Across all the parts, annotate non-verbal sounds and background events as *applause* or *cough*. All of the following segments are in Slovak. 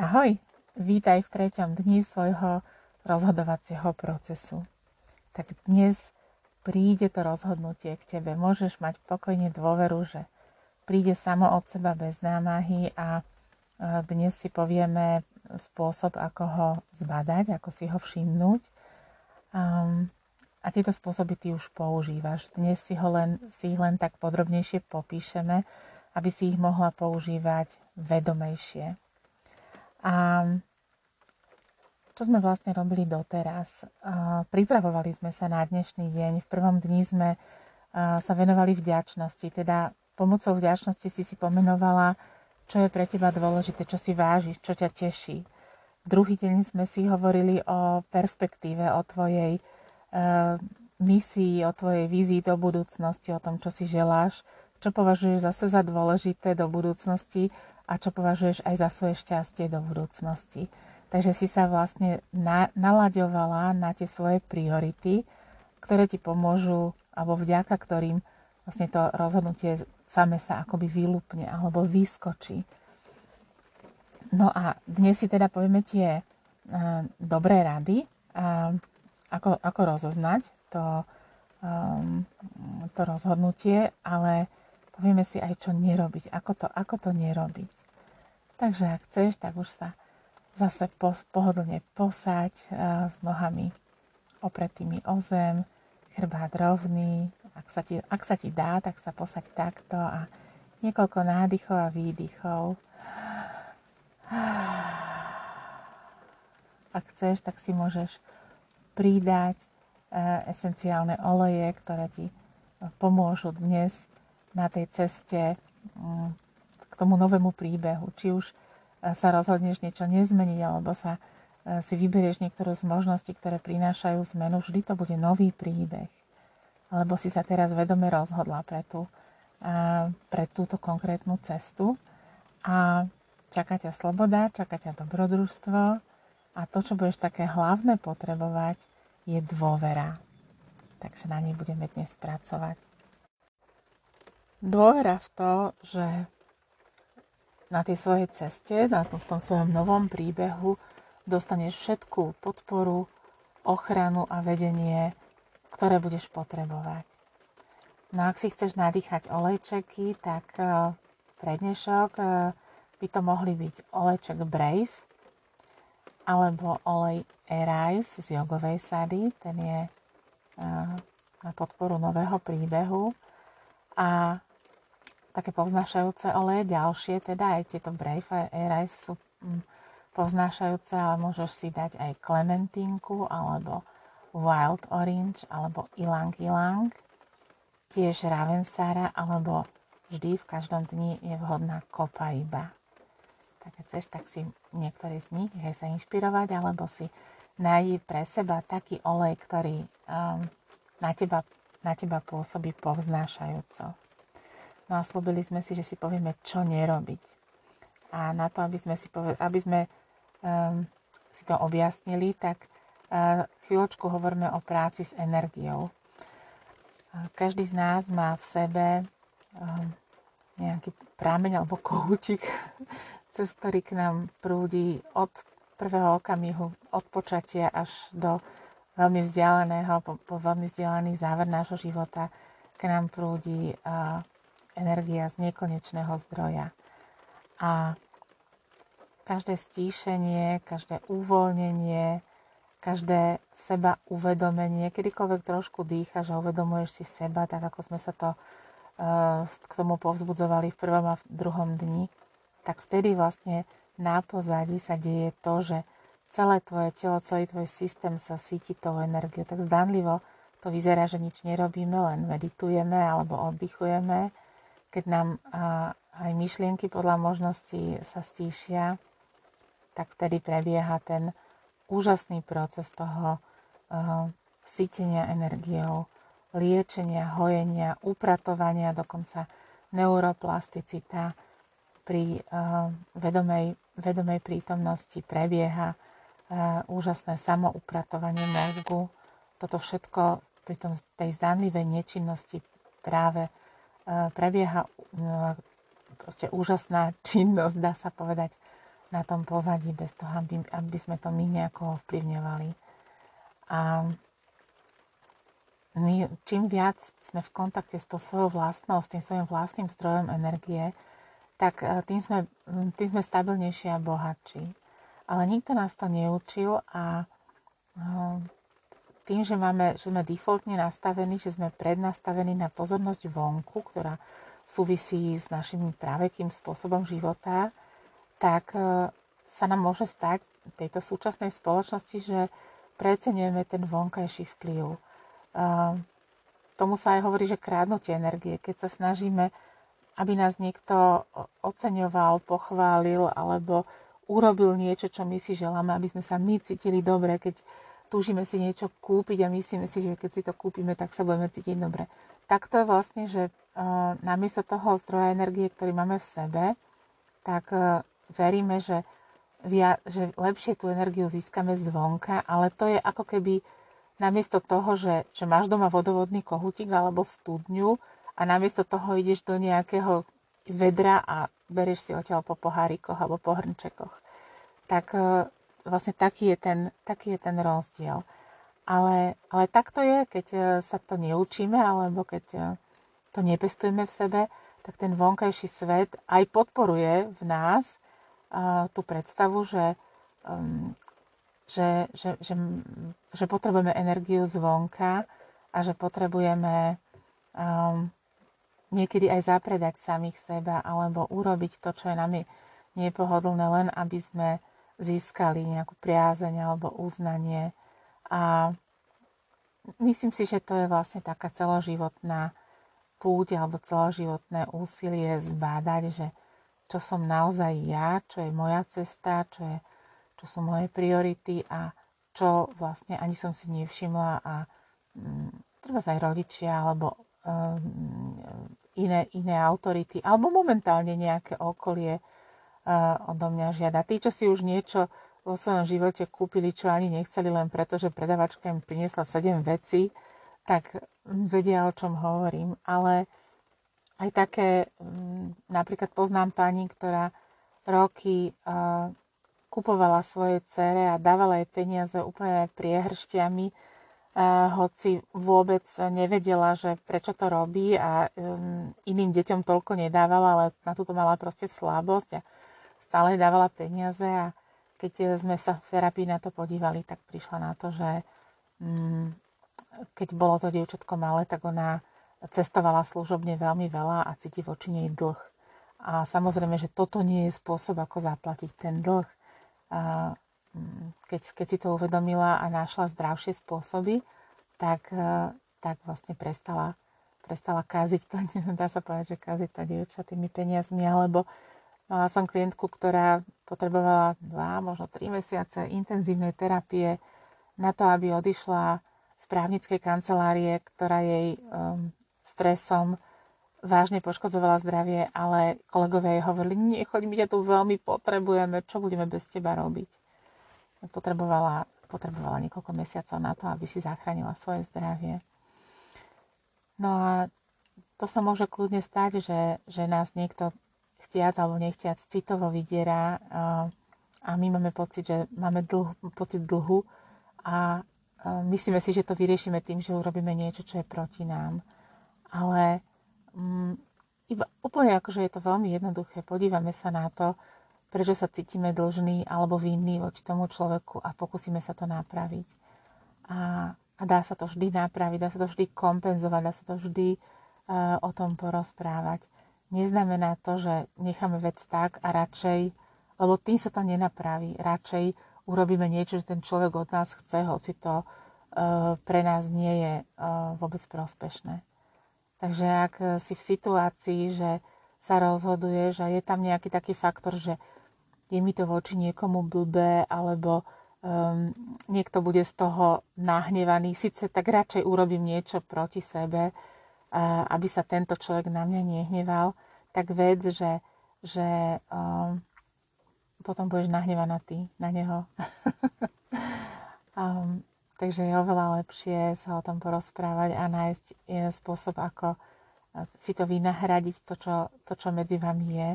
Ahoj, vítaj v treťom dni svojho rozhodovacieho procesu. Tak dnes príde to rozhodnutie k tebe. Môžeš mať pokojne dôveru, že príde samo od seba bez námahy a dnes si povieme spôsob, ako ho zbadať, ako si ho všimnúť. Um, a tieto spôsoby ty už používaš. Dnes si, ho len, si ich len tak podrobnejšie popíšeme, aby si ich mohla používať vedomejšie. A čo sme vlastne robili doteraz? Pripravovali sme sa na dnešný deň. V prvom dni sme sa venovali vďačnosti, teda pomocou vďačnosti si si pomenovala, čo je pre teba dôležité, čo si vážiš, čo ťa teší. Druhý deň sme si hovorili o perspektíve, o tvojej e, misii, o tvojej vízii do budúcnosti, o tom, čo si želáš, čo považuješ zase za dôležité do budúcnosti a čo považuješ aj za svoje šťastie do budúcnosti. Takže si sa vlastne na, nalaďovala na tie svoje priority, ktoré ti pomôžu, alebo vďaka ktorým vlastne to rozhodnutie same sa akoby vylúpne alebo vyskočí. No a dnes si teda povieme tie uh, dobré rady, uh, ako, ako rozoznať to, um, to rozhodnutie, ale povieme si aj, čo nerobiť, ako to, ako to nerobiť. Takže ak chceš, tak už sa zase pohodlne posaď s nohami opretými o zem, chrbát rovný. Ak sa, ti, ak sa ti dá, tak sa posaď takto a niekoľko nádychov a výdychov. *sighs* Ak chceš, tak si môžeš pridať esenciálne oleje, ktoré ti pomôžu dnes na tej ceste mm, k tomu novému príbehu. Či už e, sa rozhodneš niečo nezmeniť, alebo sa e, si vyberieš niektorú z možností, ktoré prinášajú zmenu, vždy to bude nový príbeh. Alebo si sa teraz vedome rozhodla pre, tú, pre túto konkrétnu cestu a čaká ťa sloboda, čaká ťa dobrodružstvo a to, čo budeš také hlavné potrebovať, je dôvera. Takže na nej budeme dnes pracovať. Dôvera v to, že na tej svojej ceste, na tom, v tom svojom novom príbehu dostaneš všetkú podporu, ochranu a vedenie, ktoré budeš potrebovať. No ak si chceš nadýchať olejčeky, tak uh, pre dnešok uh, by to mohli byť olejček Brave alebo olej Arise z jogovej sady. Ten je uh, na podporu nového príbehu. A také povznášajúce oleje, ďalšie, teda aj tieto Brave Air sú mm, povznášajúce, ale môžeš si dať aj klementinku alebo wild orange alebo ilang ilang, tiež ravensara alebo vždy v každom dni je vhodná kopaiba. Tak keď chceš, tak si niektorý z nich nechaj sa inšpirovať alebo si nájdi pre seba taký olej, ktorý um, na, teba, na teba pôsobí povznášajúco. No a slúbili sme si, že si povieme, čo nerobiť. A na to, aby sme, si poved- aby sme um, si to objasnili, tak uh, chvíľočku hovoríme o práci s energiou. Uh, každý z nás má v sebe um, nejaký prámeň alebo kohútik, *laughs* cez ktorý k nám prúdi od prvého okamihu, od počatia až do veľmi vzdialeného, po, po veľmi vzdialený záver nášho života, k nám prúdi uh, energia z nekonečného zdroja. A každé stíšenie, každé uvoľnenie, každé seba uvedomenie, kedykoľvek trošku dýchaš a uvedomuješ si seba, tak ako sme sa to uh, k tomu povzbudzovali v prvom a v druhom dni, tak vtedy vlastne na pozadí sa deje to, že celé tvoje telo, celý tvoj systém sa síti tou energiou. Tak zdanlivo to vyzerá, že nič nerobíme, len meditujeme alebo oddychujeme, keď nám aj myšlienky podľa možností sa stíšia, tak vtedy prebieha ten úžasný proces toho sítenia energiou, liečenia, hojenia, upratovania, dokonca neuroplasticita pri vedomej, vedomej prítomnosti prebieha úžasné samoupratovanie mozgu. Toto všetko pri tom, tej zdanlivej nečinnosti práve prebieha proste úžasná činnosť, dá sa povedať, na tom pozadí, bez toho, aby, aby sme to my nejako ovplyvňovali. A my, čím viac sme v kontakte s tou svojou vlastnou, s tým svojim vlastným zdrojom energie, tak e, tým sme, tým sme stabilnejší a bohatší. Ale nikto nás to neučil a e, tým, že, máme, že sme defaultne nastavení, že sme prednastavení na pozornosť vonku, ktorá súvisí s našim právekým spôsobom života, tak e, sa nám môže stať v tejto súčasnej spoločnosti, že preceňujeme ten vonkajší vplyv. Tomu sa aj hovorí, že krádnutie energie. Keď sa snažíme, aby nás niekto oceňoval, pochválil alebo urobil niečo, čo my si želáme, aby sme sa my cítili dobre, keď túžime si niečo kúpiť a myslíme si, že keď si to kúpime, tak sa budeme cítiť dobre. Tak to je vlastne, že uh, namiesto toho zdroja energie, ktorý máme v sebe, tak uh, veríme, že via, že lepšie tú energiu získame zvonka, ale to je ako keby namiesto toho, že, že máš doma vodovodný kohutík alebo studňu a namiesto toho ideš do nejakého vedra a berieš si odtiaľ po pohárikoch alebo po hrnčekoch. Tak e, vlastne taký je ten, taký je ten rozdiel. Ale, ale tak to je, keď e, sa to neučíme alebo keď e, to nepestujeme v sebe, tak ten vonkajší svet aj podporuje v nás tú predstavu, že, um, že, že, že, že potrebujeme energiu zvonka a že potrebujeme um, niekedy aj zapredať samých seba alebo urobiť to, čo je nami nepohodlné, len aby sme získali nejakú priazeň alebo uznanie. A myslím si, že to je vlastne taká celoživotná púť alebo celoživotné úsilie zbádať, že čo som naozaj ja, čo je moja cesta, čo, je, čo sú moje priority a čo vlastne ani som si nevšimla a um, treba aj rodičia alebo um, iné, iné autority alebo momentálne nejaké okolie odo mňa žiada. Tí, čo si už niečo vo svojom živote kúpili, čo ani nechceli len preto, že predavačka im priniesla 7 vecí, tak vedia, o čom hovorím. Ale aj také, mm, napríklad poznám pani, ktorá roky uh, kupovala svoje cere a dávala jej peniaze úplne priehršťami, uh, hoci vôbec nevedela, že prečo to robí a um, iným deťom toľko nedávala, ale na túto mala proste slabosť a stále dávala peniaze a keď sme sa v terapii na to podívali, tak prišla na to, že um, keď bolo to dievčatko malé, tak ona cestovala služobne veľmi veľa a cíti voči nej dlh. A samozrejme, že toto nie je spôsob, ako zaplatiť ten dlh. A mm, keď, keď si to uvedomila a našla zdravšie spôsoby, tak, e, tak vlastne prestala, prestala kaziť to, *laughs* dá sa povedať, že kaziť to dievča tými peniazmi, alebo mala som klientku, ktorá potrebovala dva, možno tri mesiace intenzívnej terapie na to, aby odišla z právnickej kancelárie, ktorá jej um, stresom vážne poškodzovala zdravie, ale kolegovia jej hovorili, nechoď, my ťa tu veľmi potrebujeme, čo budeme bez teba robiť. Potrebovala, potrebovala niekoľko mesiacov na to, aby si zachránila svoje zdravie. No a to sa môže kľudne stať, že, že nás niekto chtiac alebo nechtiac citovo vydiera a, a my máme pocit, že máme dlh, pocit dlhu a, a myslíme si, že to vyriešime tým, že urobíme niečo, čo je proti nám ale um, iba úplne akože je to veľmi jednoduché. Podívame sa na to, prečo sa cítime dlžní alebo vinní voči tomu človeku a pokúsime sa to napraviť. A, a dá sa to vždy napraviť, dá sa to vždy kompenzovať, dá sa to vždy uh, o tom porozprávať. Neznamená to, že necháme vec tak a radšej, lebo tým sa to nenapraví, radšej urobíme niečo, že ten človek od nás chce, hoci to uh, pre nás nie je uh, vôbec prospešné. Takže ak si v situácii, že sa rozhoduje, že je tam nejaký taký faktor, že je mi to voči niekomu blbé, alebo um, niekto bude z toho nahnevaný, síce tak radšej urobím niečo proti sebe, aby sa tento človek na mňa nehneval, tak vec, že, že um, potom budeš nahnevaná ty na neho. *laughs* um, Takže je oveľa lepšie sa o tom porozprávať a nájsť spôsob, ako si to vynahradiť, to čo, to, čo medzi vami je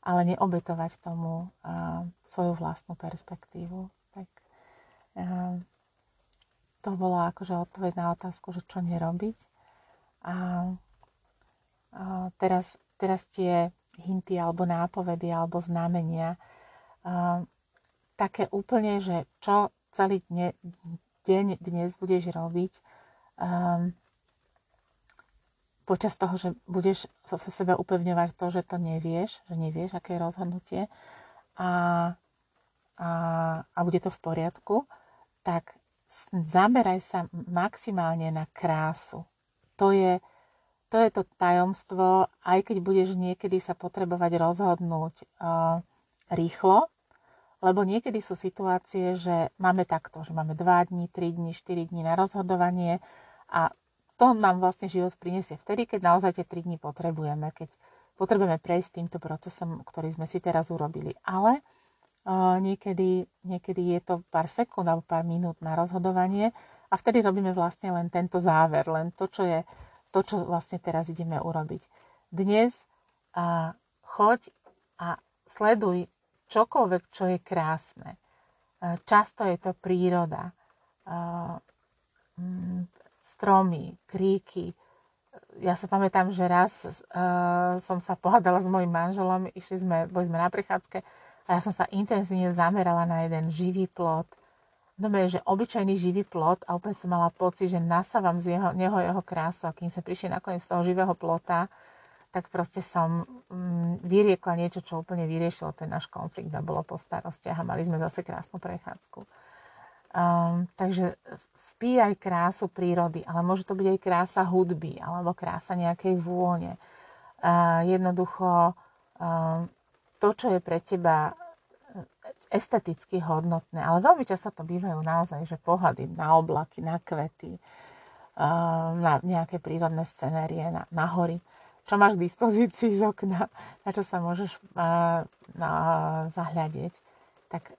ale neobetovať tomu uh, svoju vlastnú perspektívu. Tak uh, to bolo akože odpoveď na otázku, že čo nerobiť. A uh, teraz, teraz tie hinty alebo nápovedy alebo znamenia uh, také úplne, že čo celý dne, deň dnes budeš robiť, um, počas toho, že budeš v sebe upevňovať to, že to nevieš, že nevieš, aké je rozhodnutie a, a, a bude to v poriadku, tak zameraj sa maximálne na krásu. To je, to je to tajomstvo, aj keď budeš niekedy sa potrebovať rozhodnúť uh, rýchlo, lebo niekedy sú situácie, že máme takto, že máme 2 dní, 3 dní, 4 dní na rozhodovanie a to nám vlastne život prinesie vtedy, keď naozaj tie 3 dní potrebujeme, keď potrebujeme prejsť týmto procesom, ktorý sme si teraz urobili. Ale uh, niekedy, niekedy je to pár sekúnd alebo pár minút na rozhodovanie a vtedy robíme vlastne len tento záver, len to, čo je to, čo vlastne teraz ideme urobiť. Dnes uh, choď a sleduj čokoľvek, čo je krásne. Uh, často je to príroda. Uh, stromy, kríky. Ja sa pamätám, že raz uh, som sa pohádala s mojim manželom, išli sme, boli sme na prechádzke a ja som sa intenzívne zamerala na jeden živý plot. Dobre, že obyčajný živý plot a úplne som mala pocit, že nasávam z jeho, neho jeho krásu a kým sa prišli nakoniec z toho živého plota, tak proste som mm, vyriekla niečo, čo úplne vyriešilo ten náš konflikt a bolo po starostiach a mali sme zase krásnu prechádzku. Um, takže aj krásu prírody, ale môže to byť aj krása hudby alebo krása nejakej vône. Uh, jednoducho uh, to, čo je pre teba esteticky hodnotné, ale veľmi často to bývajú naozaj, že pohľady na oblaky, na kvety, uh, na nejaké prírodné scenérie, na, na hory, čo máš k dispozícii z okna, na čo sa môžeš uh, na, zahľadieť, tak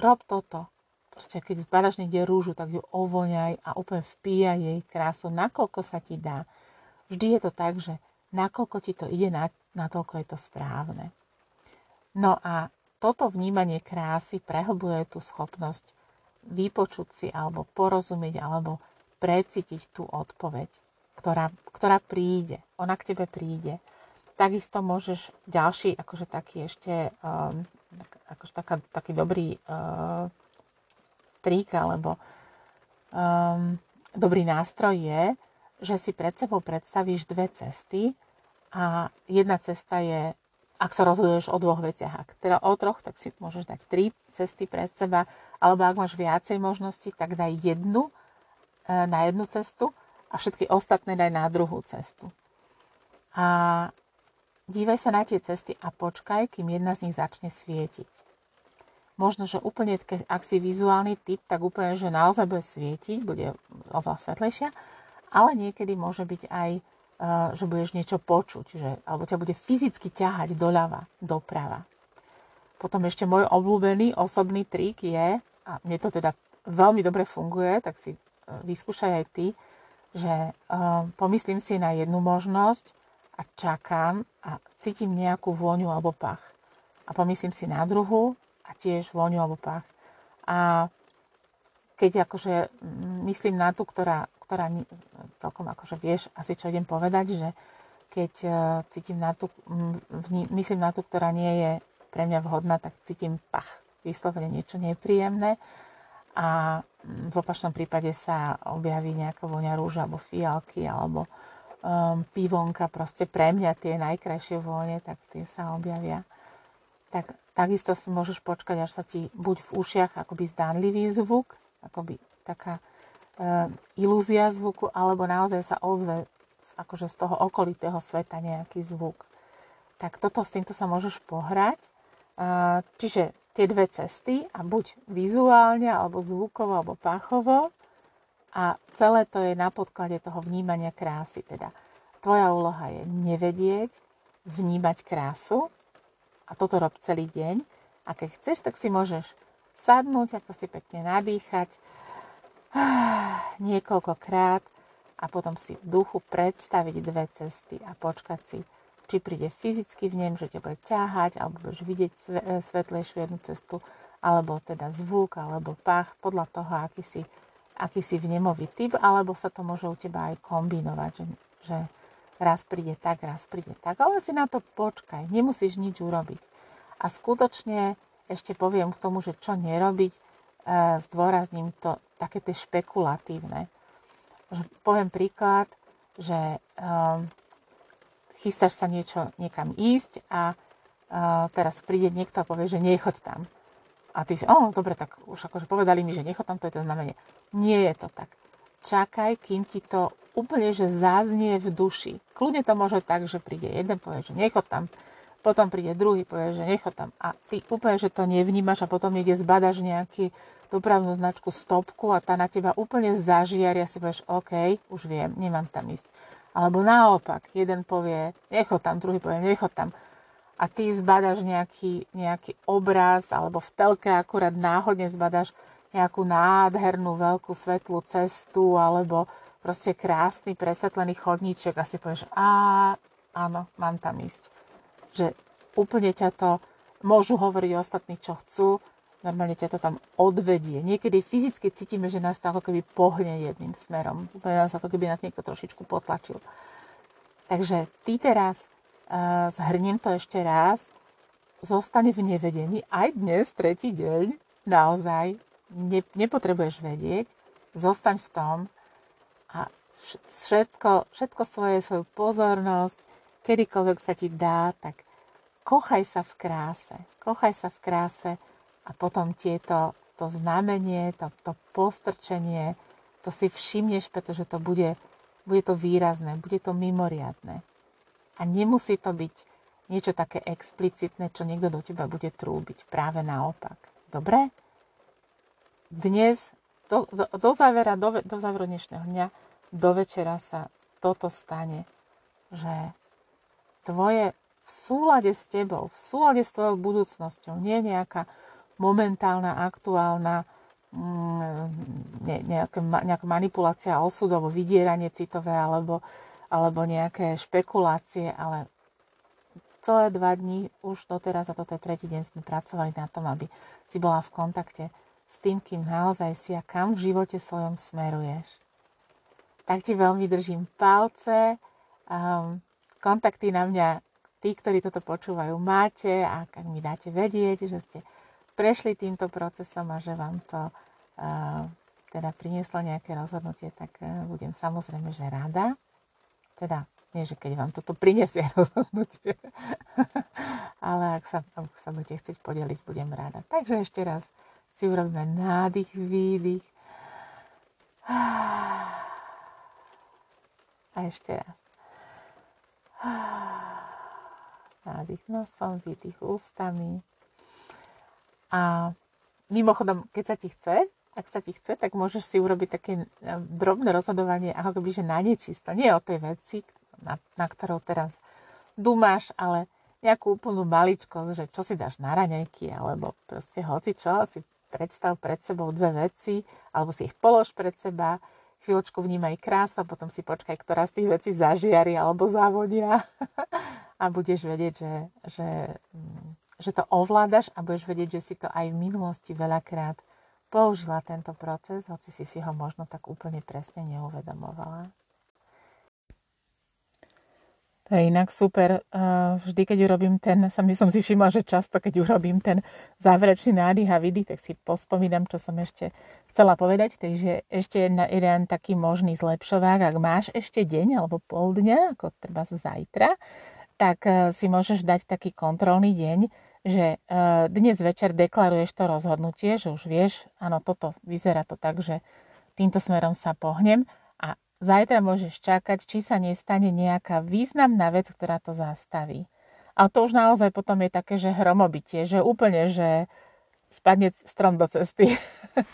rob toto Proste keď zbadaš niekde rúžu, tak ju ovoňaj a úplne vpíjaj jej krásu, nakoľko sa ti dá. Vždy je to tak, že nakoľko ti to ide, natoľko je to správne. No a toto vnímanie krásy prehlbuje tú schopnosť vypočuť si alebo porozumieť alebo precítiť tú odpoveď, ktorá, ktorá príde. Ona k tebe príde. Takisto môžeš ďalší, akože taký ešte, um, akože taká, taký dobrý uh, trik alebo um, dobrý nástroj je, že si pred sebou predstavíš dve cesty a jedna cesta je, ak sa rozhoduješ o dvoch veciach, ak teda o troch, tak si môžeš dať tri cesty pred seba, alebo ak máš viacej možností, tak daj jednu e, na jednu cestu a všetky ostatné daj na druhú cestu. A dívaj sa na tie cesty a počkaj, kým jedna z nich začne svietiť možno, že úplne, ak si vizuálny typ, tak úplne, že naozaj bude svietiť, bude oveľa svetlejšia, ale niekedy môže byť aj, že budeš niečo počuť, že, alebo ťa bude fyzicky ťahať doľava, doprava. Potom ešte môj obľúbený osobný trik je, a mne to teda veľmi dobre funguje, tak si e, vyskúšaj aj ty, že um, pomyslím si na jednu možnosť a čakám a cítim nejakú vôňu alebo pach. A pomyslím si na druhú a tiež vôňu alebo pach. A keď akože myslím na tú, ktorá, ktorá celkom akože vieš asi čo idem povedať, že keď uh, cítim na tú, myslím na tú, ktorá nie je pre mňa vhodná, tak cítim pach, vyslovene niečo nepríjemné. A v opačnom prípade sa objaví nejaká voňa rúža alebo fialky alebo um, pivonka, proste pre mňa tie najkrajšie vône, tak tie sa objavia. Tak Takisto si môžeš počkať, až sa ti buď v ušiach akoby zdánlivý zvuk, akoby taká e, ilúzia zvuku, alebo naozaj sa ozve akože z toho okolitého sveta nejaký zvuk. Tak toto s týmto sa môžeš pohrať. E, čiže tie dve cesty a buď vizuálne, alebo zvukovo, alebo pachovo a celé to je na podklade toho vnímania krásy. Teda tvoja úloha je nevedieť, vnímať krásu a toto rob celý deň. A keď chceš, tak si môžeš sadnúť a to si pekne nadýchať *sighs* niekoľkokrát a potom si v duchu predstaviť dve cesty a počkať si, či príde fyzicky v nem, že ťa bude ťahať, alebo budeš vidieť e, svetlejšiu jednu cestu, alebo teda zvuk, alebo pach, podľa toho, aký si, aký si vnemový typ, alebo sa to môže u teba aj kombinovať, že, že raz príde tak, raz príde tak, ale si na to počkaj, nemusíš nič urobiť. A skutočne ešte poviem k tomu, že čo nerobiť, e, zdôrazním to také tie špekulatívne. Poviem príklad, že um, chystáš sa niečo niekam ísť a uh, teraz príde niekto a povie, že nechoď tam. A ty si, oh, dobre, tak už akože povedali mi, že nechoď tam, to je to znamenie. Nie je to tak. Čakaj, kým ti to úplne, že záznie v duši. Kľudne to môže tak, že príde jeden, povie, že nechoď tam, potom príde druhý, povie, že nechoď tam. A ty úplne, že to nevnímaš a potom niekde zbadaš nejaký dopravnú značku stopku a tá na teba úplne zažiari a si povieš, OK, už viem, nemám tam ísť. Alebo naopak, jeden povie, nechod tam, druhý povie, nechod tam. A ty zbadaš nejaký, nejaký obraz, alebo v telke akurát náhodne zbadaš nejakú nádhernú veľkú svetlú cestu, alebo proste krásny presvetlený chodníček a si povieš, a áno, mám tam ísť. Že úplne ťa to, môžu hovoriť ostatní, čo chcú, normálne ťa to tam odvedie. Niekedy fyzicky cítime, že nás to ako keby pohne jedným smerom. Úplne nás ako keby nás niekto trošičku potlačil. Takže ty teraz, uh, zhrniem to ešte raz, zostane v nevedení aj dnes, tretí deň, naozaj ne, nepotrebuješ vedieť, zostaň v tom a všetko, všetko svoje, svoju pozornosť, kedykoľvek sa ti dá, tak kochaj sa v kráse. Kochaj sa v kráse, a potom tieto, to znamenie, to, to postrčenie, to si všimneš, pretože to bude, bude to výrazné, bude to mimoriadné. A nemusí to byť niečo také explicitné, čo niekto do teba bude trúbiť. Práve naopak. Dobre? Dnes, do, do, do závera, do, do záveru dnešného dňa, do večera sa toto stane, že tvoje v súlade s tebou, v súlade s tvojou budúcnosťou, nie nejaká momentálna, aktuálna mm, ne, nejaká, manipulácia osudu alebo vydieranie citové alebo, alebo nejaké špekulácie, ale celé dva dní už doteraz a toto je tretí deň sme pracovali na tom, aby si bola v kontakte s tým, kým naozaj si a kam v živote svojom smeruješ. Tak ti veľmi držím palce. Um, kontakty na mňa, tí, ktorí toto počúvajú, máte a ak mi dáte vedieť, že ste prešli týmto procesom a že vám to uh, teda prinieslo nejaké rozhodnutie, tak uh, budem samozrejme, že rada. Teda nie, že keď vám toto prinesie *laughs* rozhodnutie, ale ak sa, ak sa budete chcieť podeliť, budem rada. Takže ešte raz si urobíme nádych, výdych. A ešte raz. *sighs* Nádych nosom, výdych ústami. A mimochodom, keď sa ti chce, ak sa ti chce, tak môžeš si urobiť také e, drobné rozhodovanie, ako keby, že na nečisto. Nie o tej veci, na, na ktorou teraz dumáš, ale nejakú úplnú maličkosť, že čo si dáš na raňajky, alebo proste hoci čo, si predstav pred sebou dve veci, alebo si ich polož pred seba, chvíľočku vnímaj krásu, a potom si počkaj, ktorá z tých vecí zažiari alebo zavonia *laughs* a budeš vedieť, že, že mm, že to ovládaš a budeš vedieť, že si to aj v minulosti veľakrát použila tento proces, hoci si si ho možno tak úplne presne neuvedomovala. To je inak super. Vždy, keď urobím ten, sami som si všimla, že často, keď urobím ten záverečný nádych a vidí, tak si pospomínam, čo som ešte chcela povedať. Takže ešte jeden taký možný zlepšovák, ak máš ešte deň alebo pol dňa, ako treba zajtra, tak e, si môžeš dať taký kontrolný deň, že e, dnes večer deklaruješ to rozhodnutie, že už vieš, áno, toto vyzerá to tak, že týmto smerom sa pohnem zajtra môžeš čakať, či sa nestane nejaká významná vec, ktorá to zastaví. A to už naozaj potom je také, že hromobitie, že úplne, že spadne strom do cesty.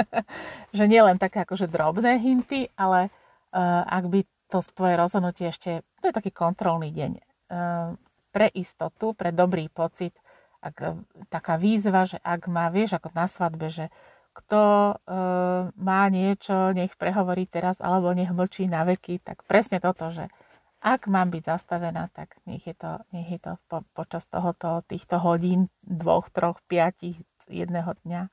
*laughs* že nie len také akože drobné hinty, ale uh, ak by to tvoje rozhodnutie ešte, to je taký kontrolný deň, uh, pre istotu, pre dobrý pocit, ak, e, taká výzva, že ak má, vieš, ako na svadbe, že kto e, má niečo, nech prehovorí teraz, alebo nech mlčí na veky, tak presne toto, že Ak mám byť zastavená, tak nech je to, nech je to po, počas tohoto, týchto hodín, dvoch, troch, piatich, jedného dňa.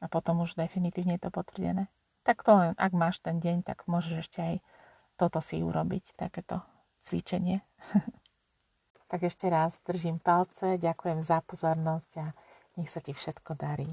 A potom už definitívne je to potvrdené. Tak to, ak máš ten deň, tak môžeš ešte aj toto si urobiť, takéto cvičenie. *laughs* tak ešte raz držím palce, ďakujem za pozornosť a nech sa ti všetko darí.